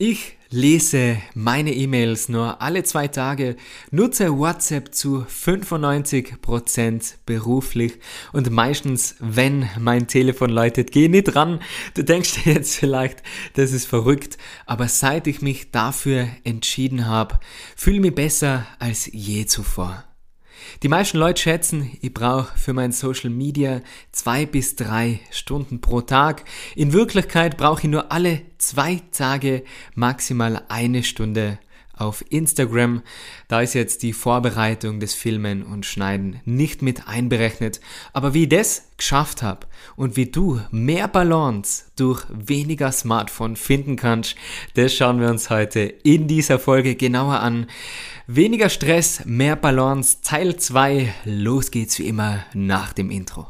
Ich lese meine E-Mails nur alle zwei Tage, nutze WhatsApp zu 95% beruflich und meistens, wenn mein Telefon läutet, geh nicht dran. Du denkst dir jetzt vielleicht, das ist verrückt, aber seit ich mich dafür entschieden habe, fühle ich mich besser als je zuvor. Die meisten Leute schätzen, ich brauche für mein Social Media zwei bis drei Stunden pro Tag. In Wirklichkeit brauche ich nur alle zwei Tage maximal eine Stunde auf Instagram. Da ist jetzt die Vorbereitung des Filmen und Schneiden nicht mit einberechnet. Aber wie ich das geschafft habe und wie du mehr Balance durch weniger Smartphone finden kannst, das schauen wir uns heute in dieser Folge genauer an. Weniger Stress, mehr Balance, Teil 2. Los geht's wie immer nach dem Intro.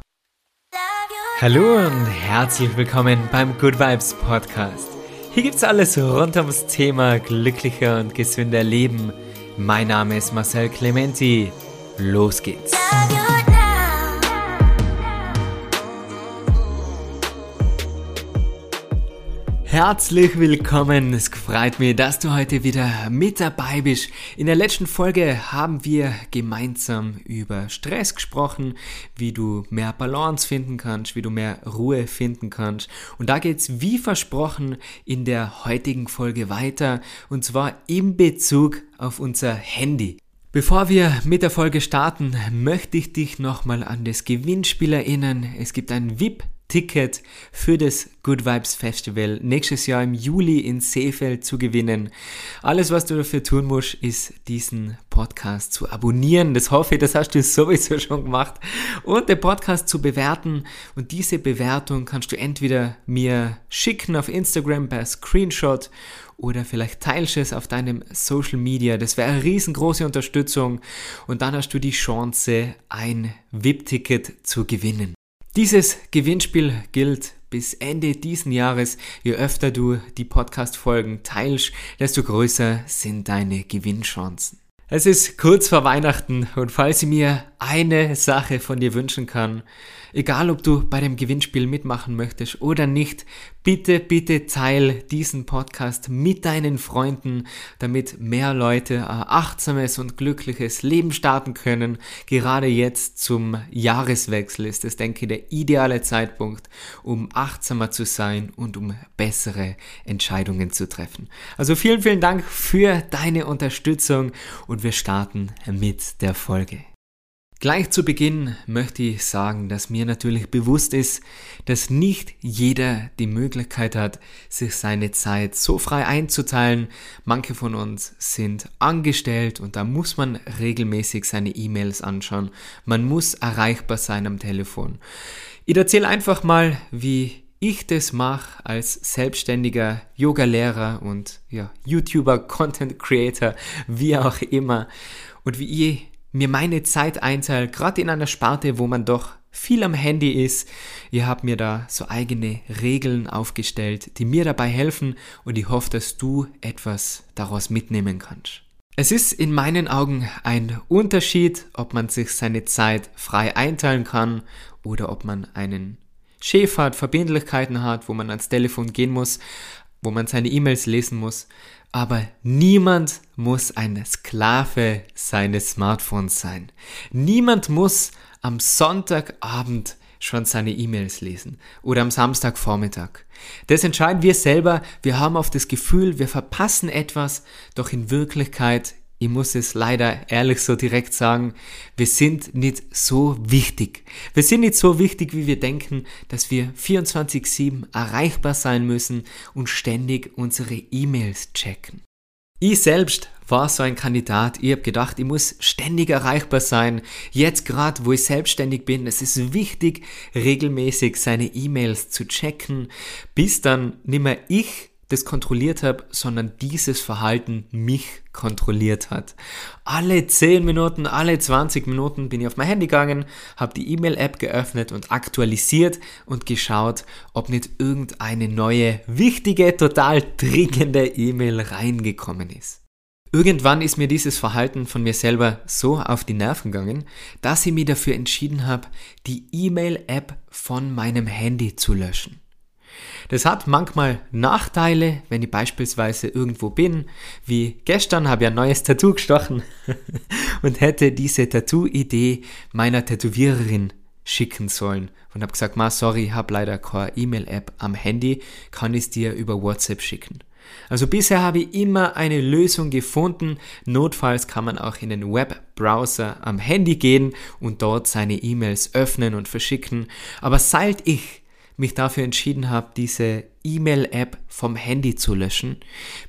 Hallo und herzlich willkommen beim Good Vibes Podcast. Hier gibt's alles rund ums Thema glücklicher und gesünder Leben. Mein Name ist Marcel Clementi. Los geht's. Herzlich willkommen. Es freut mich, dass du heute wieder mit dabei bist. In der letzten Folge haben wir gemeinsam über Stress gesprochen, wie du mehr Balance finden kannst, wie du mehr Ruhe finden kannst. Und da geht's wie versprochen in der heutigen Folge weiter und zwar in Bezug auf unser Handy. Bevor wir mit der Folge starten, möchte ich dich nochmal an das Gewinnspiel erinnern. Es gibt ein VIP Ticket für das Good Vibes Festival nächstes Jahr im Juli in Seefeld zu gewinnen. Alles, was du dafür tun musst, ist diesen Podcast zu abonnieren. Das hoffe ich, das hast du sowieso schon gemacht. Und den Podcast zu bewerten. Und diese Bewertung kannst du entweder mir schicken auf Instagram per Screenshot oder vielleicht teilst es auf deinem Social Media. Das wäre eine riesengroße Unterstützung. Und dann hast du die Chance, ein VIP-Ticket zu gewinnen. Dieses Gewinnspiel gilt bis Ende diesen Jahres. Je öfter du die Podcast-Folgen teilst, desto größer sind deine Gewinnchancen. Es ist kurz vor Weihnachten und falls ich mir eine Sache von dir wünschen kann, egal ob du bei dem Gewinnspiel mitmachen möchtest oder nicht, bitte, bitte teil diesen Podcast mit deinen Freunden, damit mehr Leute ein achtsames und glückliches Leben starten können. Gerade jetzt zum Jahreswechsel ist es, denke ich, der ideale Zeitpunkt, um achtsamer zu sein und um bessere Entscheidungen zu treffen. Also vielen, vielen Dank für deine Unterstützung und wir starten mit der Folge. Gleich zu Beginn möchte ich sagen, dass mir natürlich bewusst ist, dass nicht jeder die Möglichkeit hat, sich seine Zeit so frei einzuteilen. Manche von uns sind angestellt und da muss man regelmäßig seine E-Mails anschauen. Man muss erreichbar sein am Telefon. Ich erzähle einfach mal, wie ich das mache als selbstständiger Yoga-Lehrer und ja, YouTuber, Content Creator, wie auch immer. Und wie ich mir meine Zeit einteile, gerade in einer Sparte, wo man doch viel am Handy ist. Ihr habt mir da so eigene Regeln aufgestellt, die mir dabei helfen und ich hoffe, dass du etwas daraus mitnehmen kannst. Es ist in meinen Augen ein Unterschied, ob man sich seine Zeit frei einteilen kann oder ob man einen Chef hat, Verbindlichkeiten hat, wo man ans Telefon gehen muss, wo man seine E-Mails lesen muss. Aber niemand muss ein Sklave seines Smartphones sein. Niemand muss am Sonntagabend schon seine E-Mails lesen oder am Samstagvormittag. Das entscheiden wir selber. Wir haben oft das Gefühl, wir verpassen etwas, doch in Wirklichkeit ich muss es leider ehrlich so direkt sagen, wir sind nicht so wichtig. Wir sind nicht so wichtig, wie wir denken, dass wir 24-7 erreichbar sein müssen und ständig unsere E-Mails checken. Ich selbst war so ein Kandidat. Ich habe gedacht, ich muss ständig erreichbar sein. Jetzt gerade, wo ich selbstständig bin, es ist wichtig, regelmäßig seine E-Mails zu checken, bis dann nicht mehr ich das kontrolliert habe, sondern dieses Verhalten mich kontrolliert hat. Alle 10 Minuten, alle 20 Minuten bin ich auf mein Handy gegangen, habe die E-Mail-App geöffnet und aktualisiert und geschaut, ob nicht irgendeine neue, wichtige, total dringende E-Mail reingekommen ist. Irgendwann ist mir dieses Verhalten von mir selber so auf die Nerven gegangen, dass ich mich dafür entschieden habe, die E-Mail-App von meinem Handy zu löschen. Das hat manchmal Nachteile, wenn ich beispielsweise irgendwo bin, wie gestern habe ich ein neues Tattoo gestochen und hätte diese Tattoo-Idee meiner Tätowiererin schicken sollen und habe gesagt, ma sorry, ich habe leider keine E-Mail-App am Handy, kann ich es dir über WhatsApp schicken. Also bisher habe ich immer eine Lösung gefunden. Notfalls kann man auch in den Webbrowser am Handy gehen und dort seine E-Mails öffnen und verschicken. Aber seit ich mich dafür entschieden habe, diese E-Mail-App vom Handy zu löschen,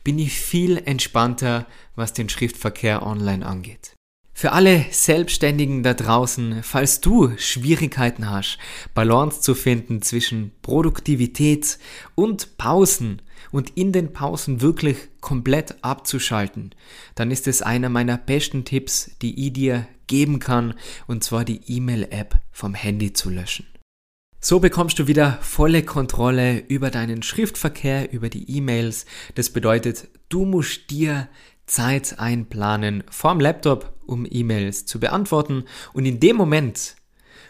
bin ich viel entspannter, was den Schriftverkehr online angeht. Für alle Selbstständigen da draußen, falls du Schwierigkeiten hast, Balance zu finden zwischen Produktivität und Pausen und in den Pausen wirklich komplett abzuschalten, dann ist es einer meiner besten Tipps, die ich dir geben kann, und zwar die E-Mail-App vom Handy zu löschen. So bekommst du wieder volle Kontrolle über deinen Schriftverkehr, über die E-Mails. Das bedeutet, du musst dir Zeit einplanen vorm Laptop, um E-Mails zu beantworten. Und in dem Moment,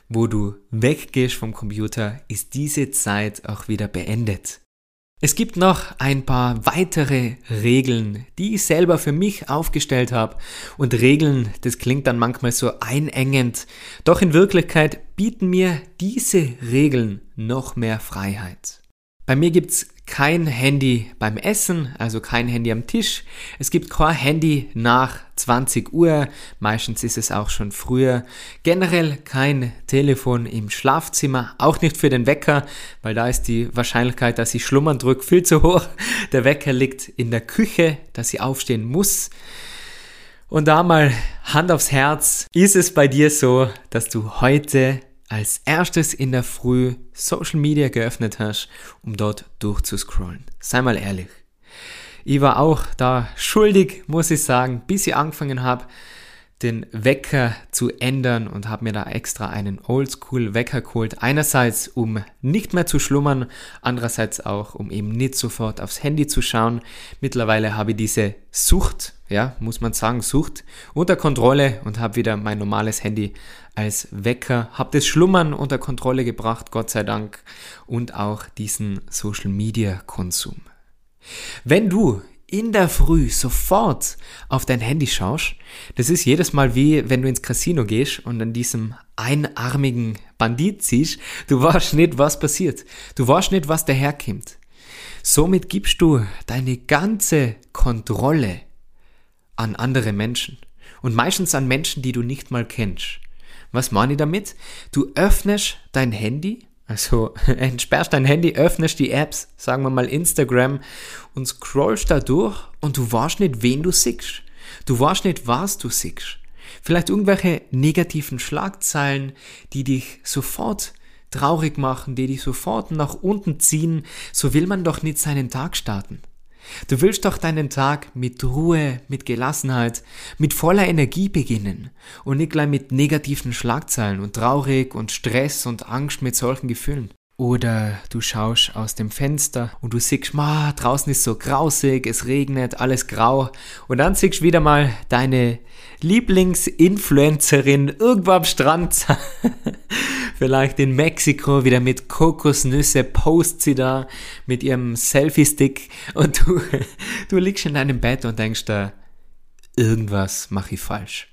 wo du weggehst vom Computer, ist diese Zeit auch wieder beendet. Es gibt noch ein paar weitere Regeln, die ich selber für mich aufgestellt habe. Und Regeln, das klingt dann manchmal so einengend, doch in Wirklichkeit bieten mir diese Regeln noch mehr Freiheit. Bei mir gibt's kein Handy beim Essen, also kein Handy am Tisch. Es gibt kein Handy nach 20 Uhr, meistens ist es auch schon früher. Generell kein Telefon im Schlafzimmer, auch nicht für den Wecker, weil da ist die Wahrscheinlichkeit, dass ich schlummern drücke, viel zu hoch. Der Wecker liegt in der Küche, dass ich aufstehen muss. Und da mal Hand aufs Herz, ist es bei dir so, dass du heute als erstes in der Früh Social Media geöffnet hast, um dort durchzuscrollen. Sei mal ehrlich. Ich war auch da schuldig, muss ich sagen, bis ich angefangen habe, den Wecker zu ändern und habe mir da extra einen Oldschool-Wecker geholt. Einerseits, um nicht mehr zu schlummern, andererseits auch, um eben nicht sofort aufs Handy zu schauen. Mittlerweile habe ich diese Sucht, ja, muss man sagen, Sucht unter Kontrolle und habe wieder mein normales Handy als Wecker, habe das Schlummern unter Kontrolle gebracht, Gott sei Dank, und auch diesen Social-Media-Konsum. Wenn du in der Früh sofort auf dein Handy schaust, das ist jedes Mal wie wenn du ins Casino gehst und an diesem einarmigen Bandit siehst, du weißt nicht, was passiert. Du weißt nicht, was daherkommt. Somit gibst du deine ganze Kontrolle an andere Menschen. Und meistens an Menschen, die du nicht mal kennst. Was meine ich damit? Du öffnest dein Handy also entsperrst dein Handy, öffnest die Apps, sagen wir mal Instagram und scrollst da durch und du weißt nicht, wen du siehst. Du weißt nicht, was du siehst. Vielleicht irgendwelche negativen Schlagzeilen, die dich sofort traurig machen, die dich sofort nach unten ziehen. So will man doch nicht seinen Tag starten. Du willst doch deinen Tag mit Ruhe, mit Gelassenheit, mit voller Energie beginnen und nicht gleich mit negativen Schlagzeilen und traurig und Stress und Angst mit solchen Gefühlen. Oder du schaust aus dem Fenster und du siehst, ma, draußen ist so grausig, es regnet, alles grau. Und dann siehst du wieder mal deine Lieblingsinfluencerin irgendwo am Strand. Vielleicht in Mexiko wieder mit Kokosnüsse post sie da mit ihrem Selfie-Stick und du, du liegst in deinem Bett und denkst da, irgendwas mache ich falsch.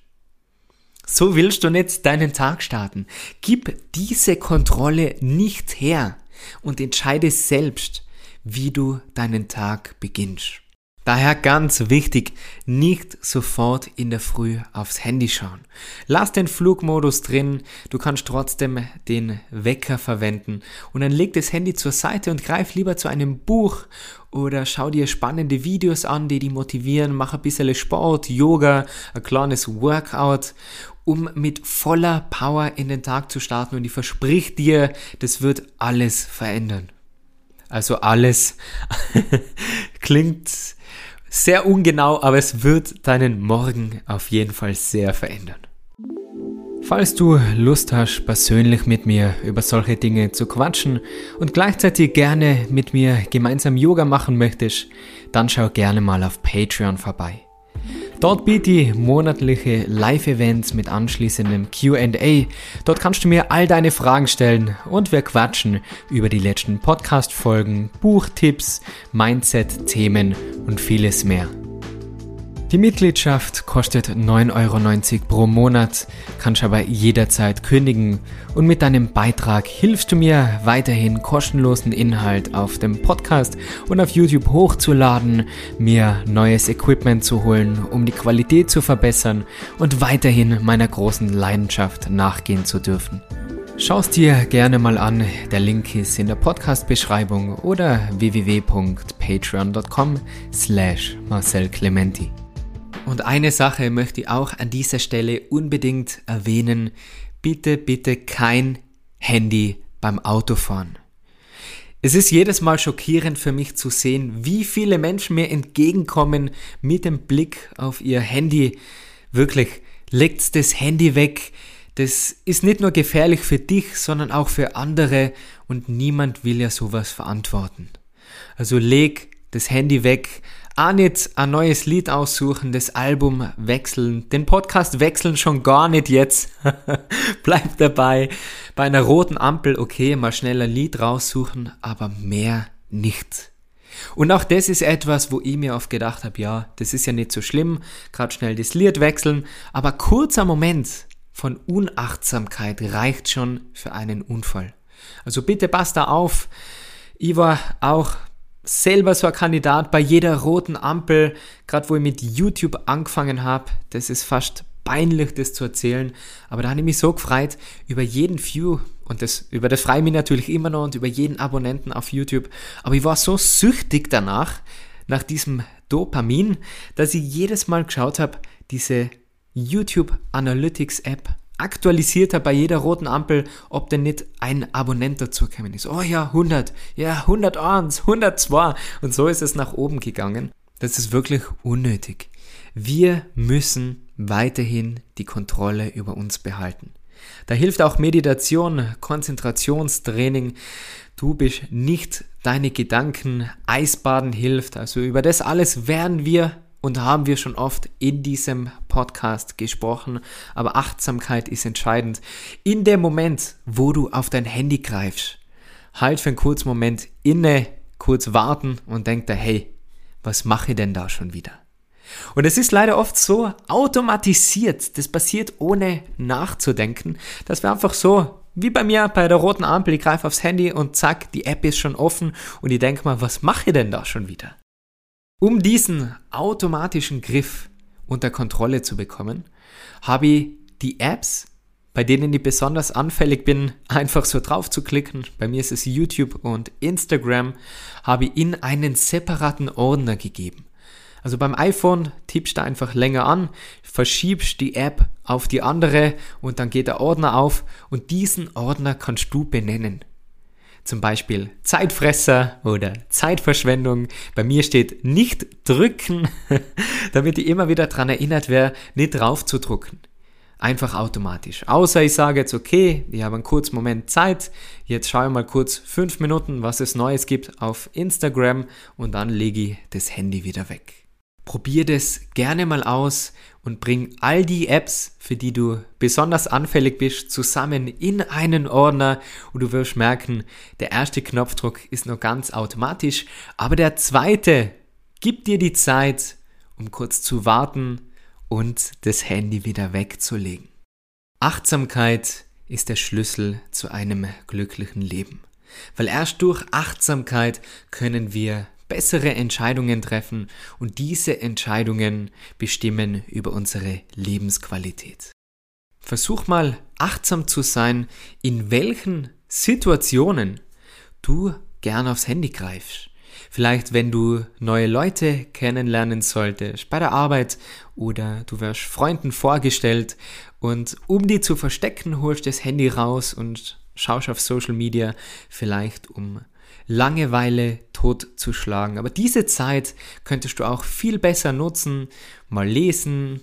So willst du nicht deinen Tag starten. Gib diese Kontrolle nicht her und entscheide selbst, wie du deinen Tag beginnst. Daher ganz wichtig, nicht sofort in der Früh aufs Handy schauen. Lass den Flugmodus drin, du kannst trotzdem den Wecker verwenden und dann leg das Handy zur Seite und greif lieber zu einem Buch oder schau dir spannende Videos an, die dich motivieren, mach ein bisschen Sport, Yoga, ein kleines Workout um mit voller Power in den Tag zu starten und ich versprich dir, das wird alles verändern. Also alles klingt sehr ungenau, aber es wird deinen Morgen auf jeden Fall sehr verändern. Falls du Lust hast, persönlich mit mir über solche Dinge zu quatschen und gleichzeitig gerne mit mir gemeinsam Yoga machen möchtest, dann schau gerne mal auf Patreon vorbei. Dort biete ich monatliche Live-Events mit anschließendem QA. Dort kannst du mir all deine Fragen stellen und wir quatschen über die letzten Podcast-Folgen, Buchtipps, Mindset-Themen und vieles mehr. Die Mitgliedschaft kostet 9,90 Euro pro Monat, kannst aber jederzeit kündigen und mit deinem Beitrag hilfst du mir weiterhin kostenlosen Inhalt auf dem Podcast und auf YouTube hochzuladen, mir neues Equipment zu holen, um die Qualität zu verbessern und weiterhin meiner großen Leidenschaft nachgehen zu dürfen. Schau's dir gerne mal an, der Link ist in der Podcast-Beschreibung oder www.patreon.com slash Marcel Clementi. Und eine Sache möchte ich auch an dieser Stelle unbedingt erwähnen. Bitte, bitte kein Handy beim Autofahren. Es ist jedes Mal schockierend für mich zu sehen, wie viele Menschen mir entgegenkommen mit dem Blick auf ihr Handy. Wirklich, legt das Handy weg. Das ist nicht nur gefährlich für dich, sondern auch für andere und niemand will ja sowas verantworten. Also leg das Handy weg, nicht ein neues Lied aussuchen, das Album wechseln, den Podcast wechseln schon gar nicht jetzt. Bleib dabei. Bei einer roten Ampel, okay, mal schnell ein Lied raussuchen, aber mehr nicht. Und auch das ist etwas, wo ich mir oft gedacht habe, ja, das ist ja nicht so schlimm, gerade schnell das Lied wechseln, aber kurzer Moment von Unachtsamkeit reicht schon für einen Unfall. Also bitte passt da auf. Ich war auch selber so ein Kandidat bei jeder roten Ampel, gerade wo ich mit YouTube angefangen habe. Das ist fast peinlich, das zu erzählen. Aber da habe ich mich so gefreut über jeden View und das, über das freue ich mich natürlich immer noch und über jeden Abonnenten auf YouTube. Aber ich war so süchtig danach, nach diesem Dopamin, dass ich jedes Mal geschaut habe, diese YouTube Analytics App aktualisiert habe bei jeder roten Ampel, ob denn nicht ein Abonnent dazugekommen ist. Oh ja, 100, ja, 101, 102 und so ist es nach oben gegangen. Das ist wirklich unnötig. Wir müssen weiterhin die Kontrolle über uns behalten. Da hilft auch Meditation, Konzentrationstraining. Du bist nicht deine Gedanken, Eisbaden hilft. Also über das alles werden wir und haben wir schon oft in diesem Podcast gesprochen, aber Achtsamkeit ist entscheidend. In dem Moment, wo du auf dein Handy greifst, halt für einen kurzen Moment inne, kurz warten und denk dir, hey, was mache ich denn da schon wieder? Und es ist leider oft so automatisiert, das passiert ohne nachzudenken, dass wir einfach so, wie bei mir bei der roten Ampel, ich greife aufs Handy und zack, die App ist schon offen und ich denke mal, was mache ich denn da schon wieder? Um diesen automatischen Griff unter Kontrolle zu bekommen, habe ich die Apps, bei denen ich besonders anfällig bin, einfach so drauf zu klicken. Bei mir ist es YouTube und Instagram, habe ich in einen separaten Ordner gegeben. Also beim iPhone tippst du einfach länger an, verschiebst die App auf die andere und dann geht der Ordner auf und diesen Ordner kannst du benennen zum Beispiel Zeitfresser oder Zeitverschwendung. Bei mir steht nicht drücken, damit ich immer wieder daran erinnert wäre, nicht drauf zu drucken. Einfach automatisch. Außer ich sage jetzt, okay, ich habe einen kurzen Moment Zeit, jetzt schaue ich mal kurz fünf Minuten, was es Neues gibt auf Instagram und dann lege ich das Handy wieder weg. Probier das gerne mal aus und bring all die Apps, für die du besonders anfällig bist, zusammen in einen Ordner und du wirst merken, der erste Knopfdruck ist noch ganz automatisch, aber der zweite gibt dir die Zeit, um kurz zu warten und das Handy wieder wegzulegen. Achtsamkeit ist der Schlüssel zu einem glücklichen Leben, weil erst durch Achtsamkeit können wir bessere Entscheidungen treffen und diese Entscheidungen bestimmen über unsere Lebensqualität. Versuch mal achtsam zu sein, in welchen Situationen du gern aufs Handy greifst. Vielleicht, wenn du neue Leute kennenlernen solltest, bei der Arbeit oder du wirst Freunden vorgestellt und um die zu verstecken, holst das Handy raus und schaust auf Social Media, vielleicht um Langeweile totzuschlagen. Aber diese Zeit könntest du auch viel besser nutzen, mal lesen,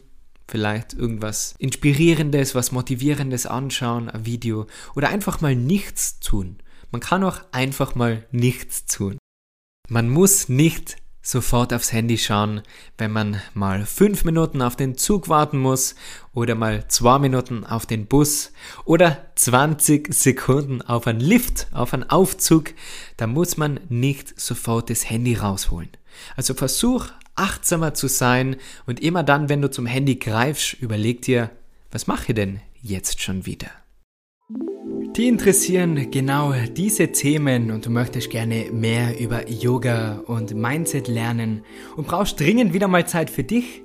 vielleicht irgendwas Inspirierendes, was Motivierendes anschauen, ein Video oder einfach mal nichts tun. Man kann auch einfach mal nichts tun. Man muss nicht sofort aufs Handy schauen, wenn man mal fünf Minuten auf den Zug warten muss oder mal zwei Minuten auf den Bus oder 20 Sekunden auf einen Lift, auf einen Aufzug, da muss man nicht sofort das Handy rausholen. Also versuch achtsamer zu sein und immer dann, wenn du zum Handy greifst, überleg dir, was mache ich denn jetzt schon wieder? Die interessieren genau diese Themen und du möchtest gerne mehr über Yoga und Mindset lernen und brauchst dringend wieder mal Zeit für dich?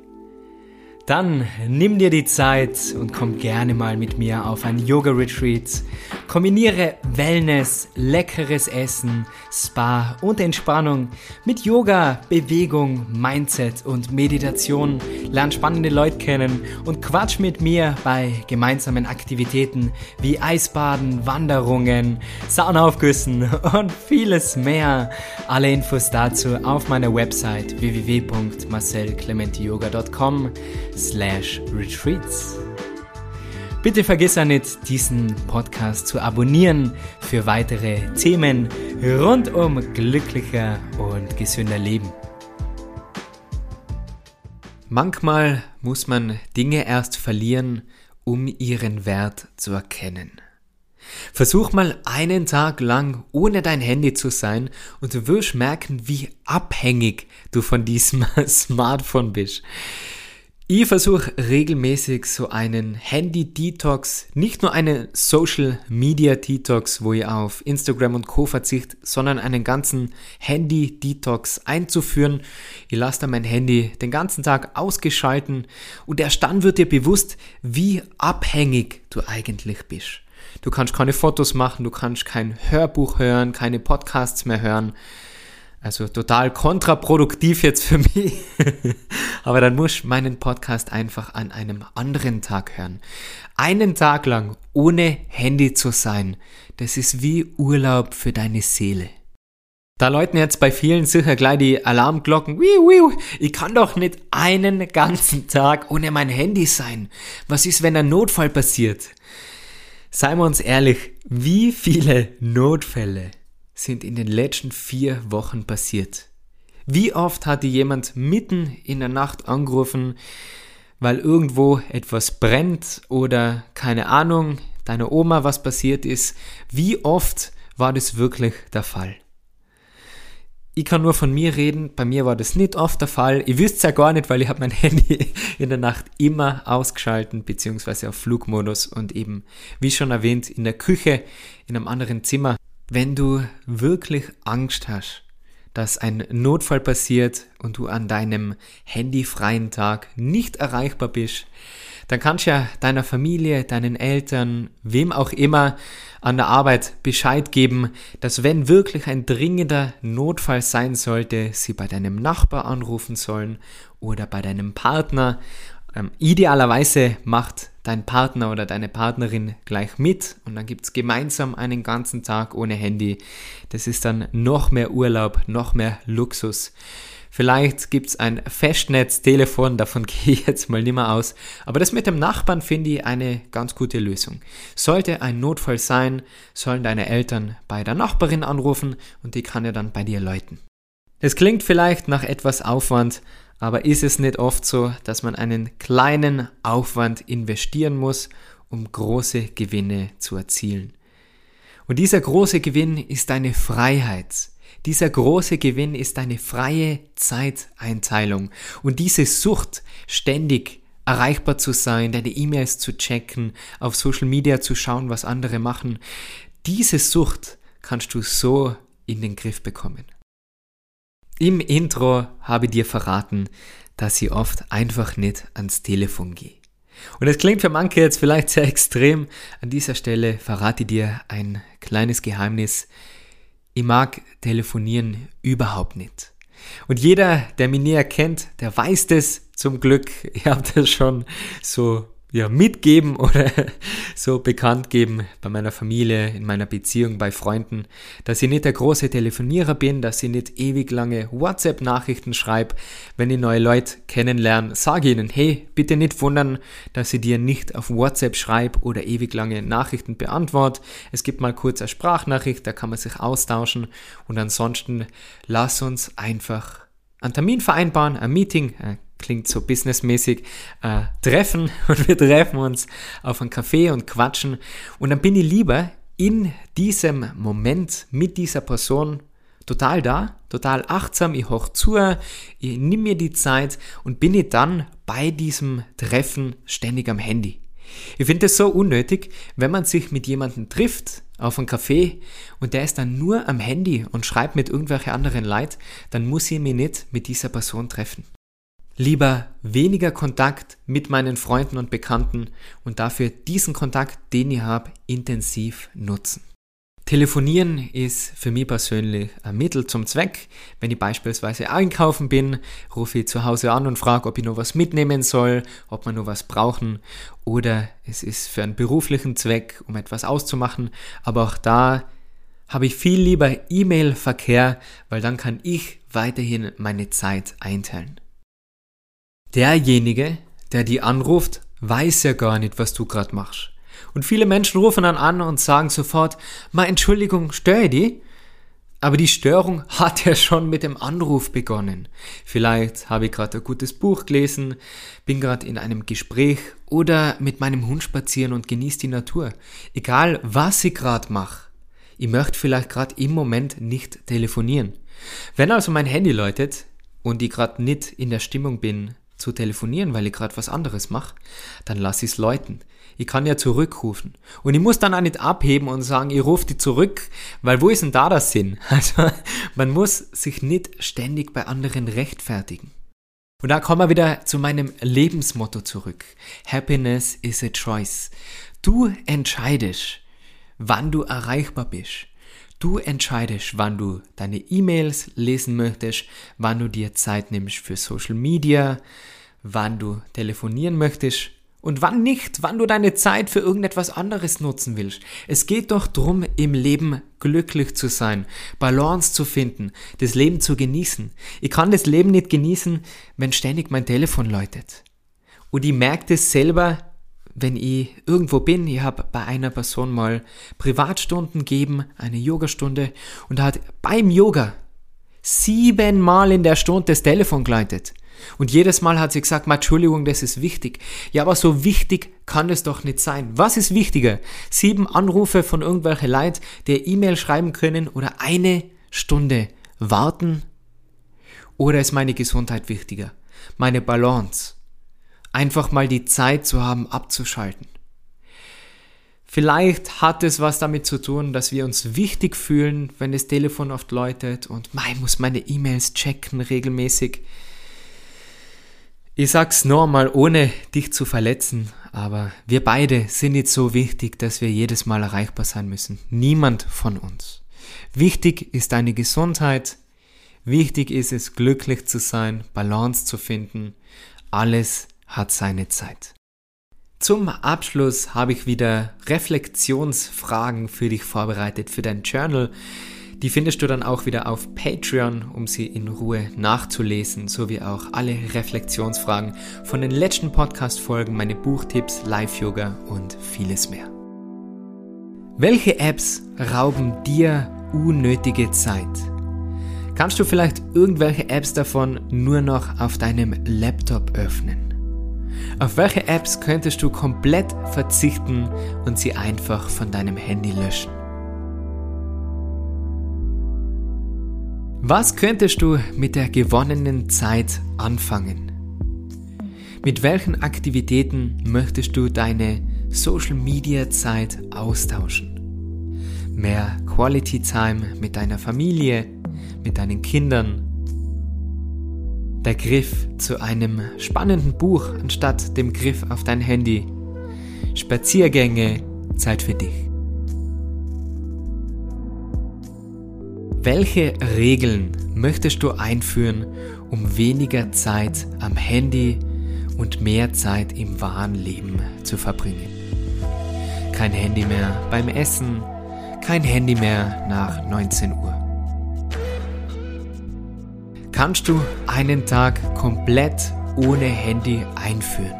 Dann nimm dir die Zeit und komm gerne mal mit mir auf ein Yoga-Retreat. Kombiniere Wellness, leckeres Essen, Spa und Entspannung mit Yoga, Bewegung, Mindset und Meditation. Lern spannende Leute kennen und quatsch mit mir bei gemeinsamen Aktivitäten wie Eisbaden, Wanderungen, Saunaaufgüssen und vieles mehr. Alle Infos dazu auf meiner Website www.marcelclementiyoga.com slash retreats. Bitte vergiss auch nicht, diesen Podcast zu abonnieren für weitere Themen rund um glücklicher und gesünder Leben. Manchmal muss man Dinge erst verlieren, um ihren Wert zu erkennen. Versuch mal einen Tag lang ohne dein Handy zu sein und du wirst merken, wie abhängig du von diesem Smartphone bist. Ich versuche regelmäßig so einen Handy-Detox, nicht nur einen Social-Media-Detox, wo ich auf Instagram und Co. verzichte, sondern einen ganzen Handy-Detox einzuführen. Ich lasse dann mein Handy den ganzen Tag ausgeschalten und erst dann wird dir bewusst, wie abhängig du eigentlich bist. Du kannst keine Fotos machen, du kannst kein Hörbuch hören, keine Podcasts mehr hören. Also total kontraproduktiv jetzt für mich. Aber dann muss ich meinen Podcast einfach an einem anderen Tag hören. Einen Tag lang ohne Handy zu sein, das ist wie Urlaub für deine Seele. Da läuten jetzt bei vielen sicher gleich die Alarmglocken. Ich kann doch nicht einen ganzen Tag ohne mein Handy sein. Was ist, wenn ein Notfall passiert? Seien wir uns ehrlich, wie viele Notfälle sind in den letzten vier Wochen passiert? Wie oft hatte jemand mitten in der Nacht angerufen, weil irgendwo etwas brennt oder keine Ahnung, deiner Oma was passiert ist? Wie oft war das wirklich der Fall? Ich kann nur von mir reden, bei mir war das nicht oft der Fall. Ich wüsste es ja gar nicht, weil ich habe mein Handy in der Nacht immer ausgeschalten, beziehungsweise auf Flugmodus und eben, wie schon erwähnt, in der Küche, in einem anderen Zimmer. Wenn du wirklich Angst hast, dass ein Notfall passiert und du an deinem handyfreien Tag nicht erreichbar bist, dann kannst du ja deiner Familie, deinen Eltern, wem auch immer an der Arbeit Bescheid geben, dass wenn wirklich ein dringender Notfall sein sollte, sie bei deinem Nachbar anrufen sollen oder bei deinem Partner. Ähm, idealerweise macht dein Partner oder deine Partnerin gleich mit und dann gibt es gemeinsam einen ganzen Tag ohne Handy. Das ist dann noch mehr Urlaub, noch mehr Luxus. Vielleicht gibt es ein Festnetztelefon, davon gehe ich jetzt mal nicht mehr aus. Aber das mit dem Nachbarn finde ich eine ganz gute Lösung. Sollte ein Notfall sein, sollen deine Eltern bei der Nachbarin anrufen und die kann ja dann bei dir läuten. Es klingt vielleicht nach etwas Aufwand, aber ist es nicht oft so, dass man einen kleinen Aufwand investieren muss, um große Gewinne zu erzielen? Und dieser große Gewinn ist deine Freiheit. Dieser große Gewinn ist deine freie Zeiteinteilung. Und diese Sucht, ständig erreichbar zu sein, deine E-Mails zu checken, auf Social Media zu schauen, was andere machen, diese Sucht kannst du so in den Griff bekommen. Im Intro habe ich dir verraten, dass ich oft einfach nicht ans Telefon gehe. Und es klingt für manche jetzt vielleicht sehr extrem. An dieser Stelle verrate ich dir ein kleines Geheimnis. Ich mag telefonieren überhaupt nicht. Und jeder, der mich näher kennt, der weiß das zum Glück. Ich habe das schon so ja, mitgeben oder so bekannt geben bei meiner Familie, in meiner Beziehung, bei Freunden, dass ich nicht der große Telefonierer bin, dass ich nicht ewig lange WhatsApp-Nachrichten schreibe. Wenn ich neue Leute kennenlerne, sage ihnen, hey, bitte nicht wundern, dass ich dir nicht auf WhatsApp schreibe oder ewig lange Nachrichten beantworte. Es gibt mal kurz eine Sprachnachricht, da kann man sich austauschen und ansonsten lass uns einfach einen Termin vereinbaren, ein Meeting, äh, klingt so businessmäßig, äh, treffen und wir treffen uns auf einen Café und quatschen. Und dann bin ich lieber in diesem Moment mit dieser Person total da, total achtsam, ich hoch zu, ich nehme mir die Zeit und bin ich dann bei diesem Treffen ständig am Handy. Ich finde es so unnötig, wenn man sich mit jemandem trifft auf einen Café und der ist dann nur am Handy und schreibt mit irgendwelchen anderen Leid, dann muss ich mich nicht mit dieser Person treffen. Lieber weniger Kontakt mit meinen Freunden und Bekannten und dafür diesen Kontakt, den ich habe, intensiv nutzen. Telefonieren ist für mich persönlich ein Mittel zum Zweck. Wenn ich beispielsweise einkaufen bin, rufe ich zu Hause an und frage, ob ich noch was mitnehmen soll, ob wir noch was brauchen. Oder es ist für einen beruflichen Zweck, um etwas auszumachen. Aber auch da habe ich viel lieber E-Mail-Verkehr, weil dann kann ich weiterhin meine Zeit einteilen. Derjenige, der die anruft, weiß ja gar nicht, was du gerade machst. Und viele Menschen rufen dann an und sagen sofort, mal Entschuldigung, störe die? Aber die Störung hat ja schon mit dem Anruf begonnen. Vielleicht habe ich gerade ein gutes Buch gelesen, bin gerade in einem Gespräch oder mit meinem Hund spazieren und genieße die Natur. Egal, was ich gerade mache. Ich möchte vielleicht gerade im Moment nicht telefonieren. Wenn also mein Handy läutet und ich gerade nicht in der Stimmung bin zu telefonieren, weil ich gerade was anderes mache, dann lass ich es läuten. Ich kann ja zurückrufen. Und ich muss dann auch nicht abheben und sagen, ich rufe die zurück, weil wo ist denn da der Sinn? Also man muss sich nicht ständig bei anderen rechtfertigen. Und da kommen wir wieder zu meinem Lebensmotto zurück. Happiness is a choice. Du entscheidest, wann du erreichbar bist. Du entscheidest, wann du deine E-Mails lesen möchtest, wann du dir Zeit nimmst für Social Media, wann du telefonieren möchtest und wann nicht, wann du deine Zeit für irgendetwas anderes nutzen willst. Es geht doch darum, im Leben glücklich zu sein, Balance zu finden, das Leben zu genießen. Ich kann das Leben nicht genießen, wenn ständig mein Telefon läutet. Und ich merke das selber, wenn ich irgendwo bin, ich habe bei einer Person mal Privatstunden gegeben, eine Yogastunde, und hat beim Yoga siebenmal in der Stunde das Telefon geleitet. Und jedes Mal hat sie gesagt, Entschuldigung, das ist wichtig. Ja, aber so wichtig kann es doch nicht sein. Was ist wichtiger? Sieben Anrufe von irgendwelchen Leuten, die E-Mail schreiben können oder eine Stunde warten? Oder ist meine Gesundheit wichtiger? Meine Balance? Einfach mal die Zeit zu haben, abzuschalten. Vielleicht hat es was damit zu tun, dass wir uns wichtig fühlen, wenn das Telefon oft läutet und ich muss meine E-Mails checken regelmäßig. Ich sag's nur mal, ohne dich zu verletzen, aber wir beide sind nicht so wichtig, dass wir jedes Mal erreichbar sein müssen. Niemand von uns. Wichtig ist deine Gesundheit. Wichtig ist es, glücklich zu sein, Balance zu finden. Alles hat seine Zeit. Zum Abschluss habe ich wieder Reflexionsfragen für dich vorbereitet für dein Journal. Die findest du dann auch wieder auf Patreon, um sie in Ruhe nachzulesen, sowie auch alle Reflexionsfragen von den letzten Podcast-Folgen, meine Buchtipps, Live-Yoga und vieles mehr. Welche Apps rauben dir unnötige Zeit? Kannst du vielleicht irgendwelche Apps davon nur noch auf deinem Laptop öffnen? Auf welche Apps könntest du komplett verzichten und sie einfach von deinem Handy löschen? Was könntest du mit der gewonnenen Zeit anfangen? Mit welchen Aktivitäten möchtest du deine Social Media Zeit austauschen? Mehr Quality Time mit deiner Familie, mit deinen Kindern, der Griff zu einem spannenden Buch anstatt dem Griff auf dein Handy. Spaziergänge, Zeit für dich. Welche Regeln möchtest du einführen, um weniger Zeit am Handy und mehr Zeit im wahren Leben zu verbringen? Kein Handy mehr beim Essen, kein Handy mehr nach 19 Uhr kannst du einen Tag komplett ohne Handy einführen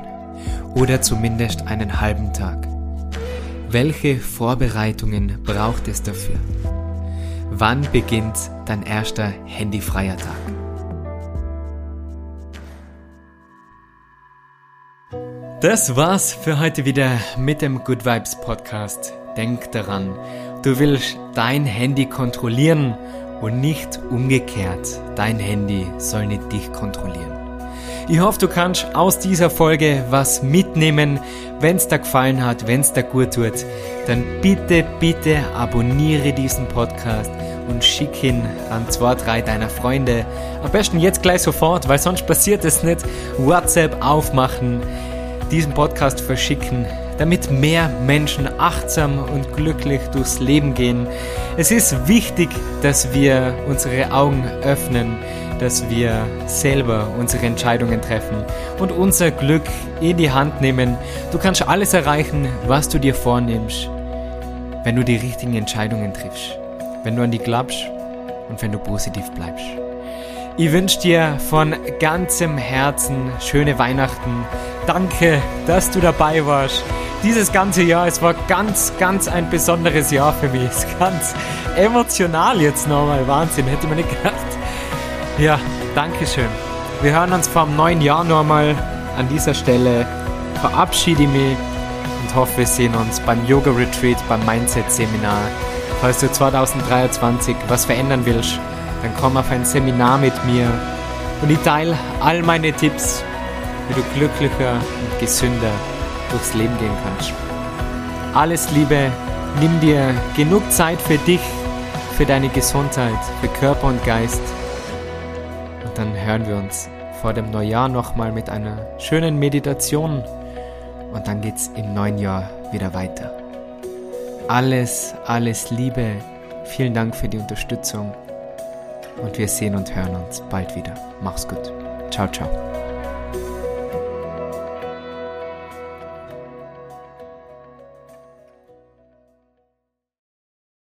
oder zumindest einen halben Tag. Welche Vorbereitungen braucht es dafür? Wann beginnt dein erster handyfreier Tag? Das war's für heute wieder mit dem Good Vibes Podcast. Denk daran, du willst dein Handy kontrollieren und nicht umgekehrt. Dein Handy soll nicht dich kontrollieren. Ich hoffe, du kannst aus dieser Folge was mitnehmen. Wenn es dir gefallen hat, wenn es dir gut tut, dann bitte, bitte abonniere diesen Podcast und schick ihn an zwei, drei deiner Freunde. Am besten jetzt gleich sofort, weil sonst passiert es nicht. WhatsApp aufmachen, diesen Podcast verschicken, damit mehr Menschen achtsam und glücklich durchs Leben gehen. Es ist wichtig, dass wir unsere Augen öffnen dass wir selber unsere Entscheidungen treffen und unser Glück in die Hand nehmen. Du kannst alles erreichen, was du dir vornimmst, wenn du die richtigen Entscheidungen triffst, wenn du an die glaubst und wenn du positiv bleibst. Ich wünsche dir von ganzem Herzen schöne Weihnachten. Danke, dass du dabei warst. Dieses ganze Jahr, es war ganz, ganz ein besonderes Jahr für mich. Es ist ganz emotional jetzt nochmal. Wahnsinn, hätte man nicht gedacht. Ja, danke schön. Wir hören uns vom neuen Jahr nochmal. An dieser Stelle verabschiede ich mich und hoffe, wir sehen uns beim Yoga Retreat, beim Mindset Seminar. Falls du 2023 was verändern willst, dann komm auf ein Seminar mit mir und ich teile all meine Tipps, wie du glücklicher und gesünder durchs Leben gehen kannst. Alles Liebe, nimm dir genug Zeit für dich, für deine Gesundheit, für Körper und Geist dann hören wir uns vor dem Neujahr nochmal mit einer schönen Meditation und dann geht's im neuen Jahr wieder weiter. Alles, alles Liebe, vielen Dank für die Unterstützung und wir sehen und hören uns bald wieder. Mach's gut. Ciao, ciao.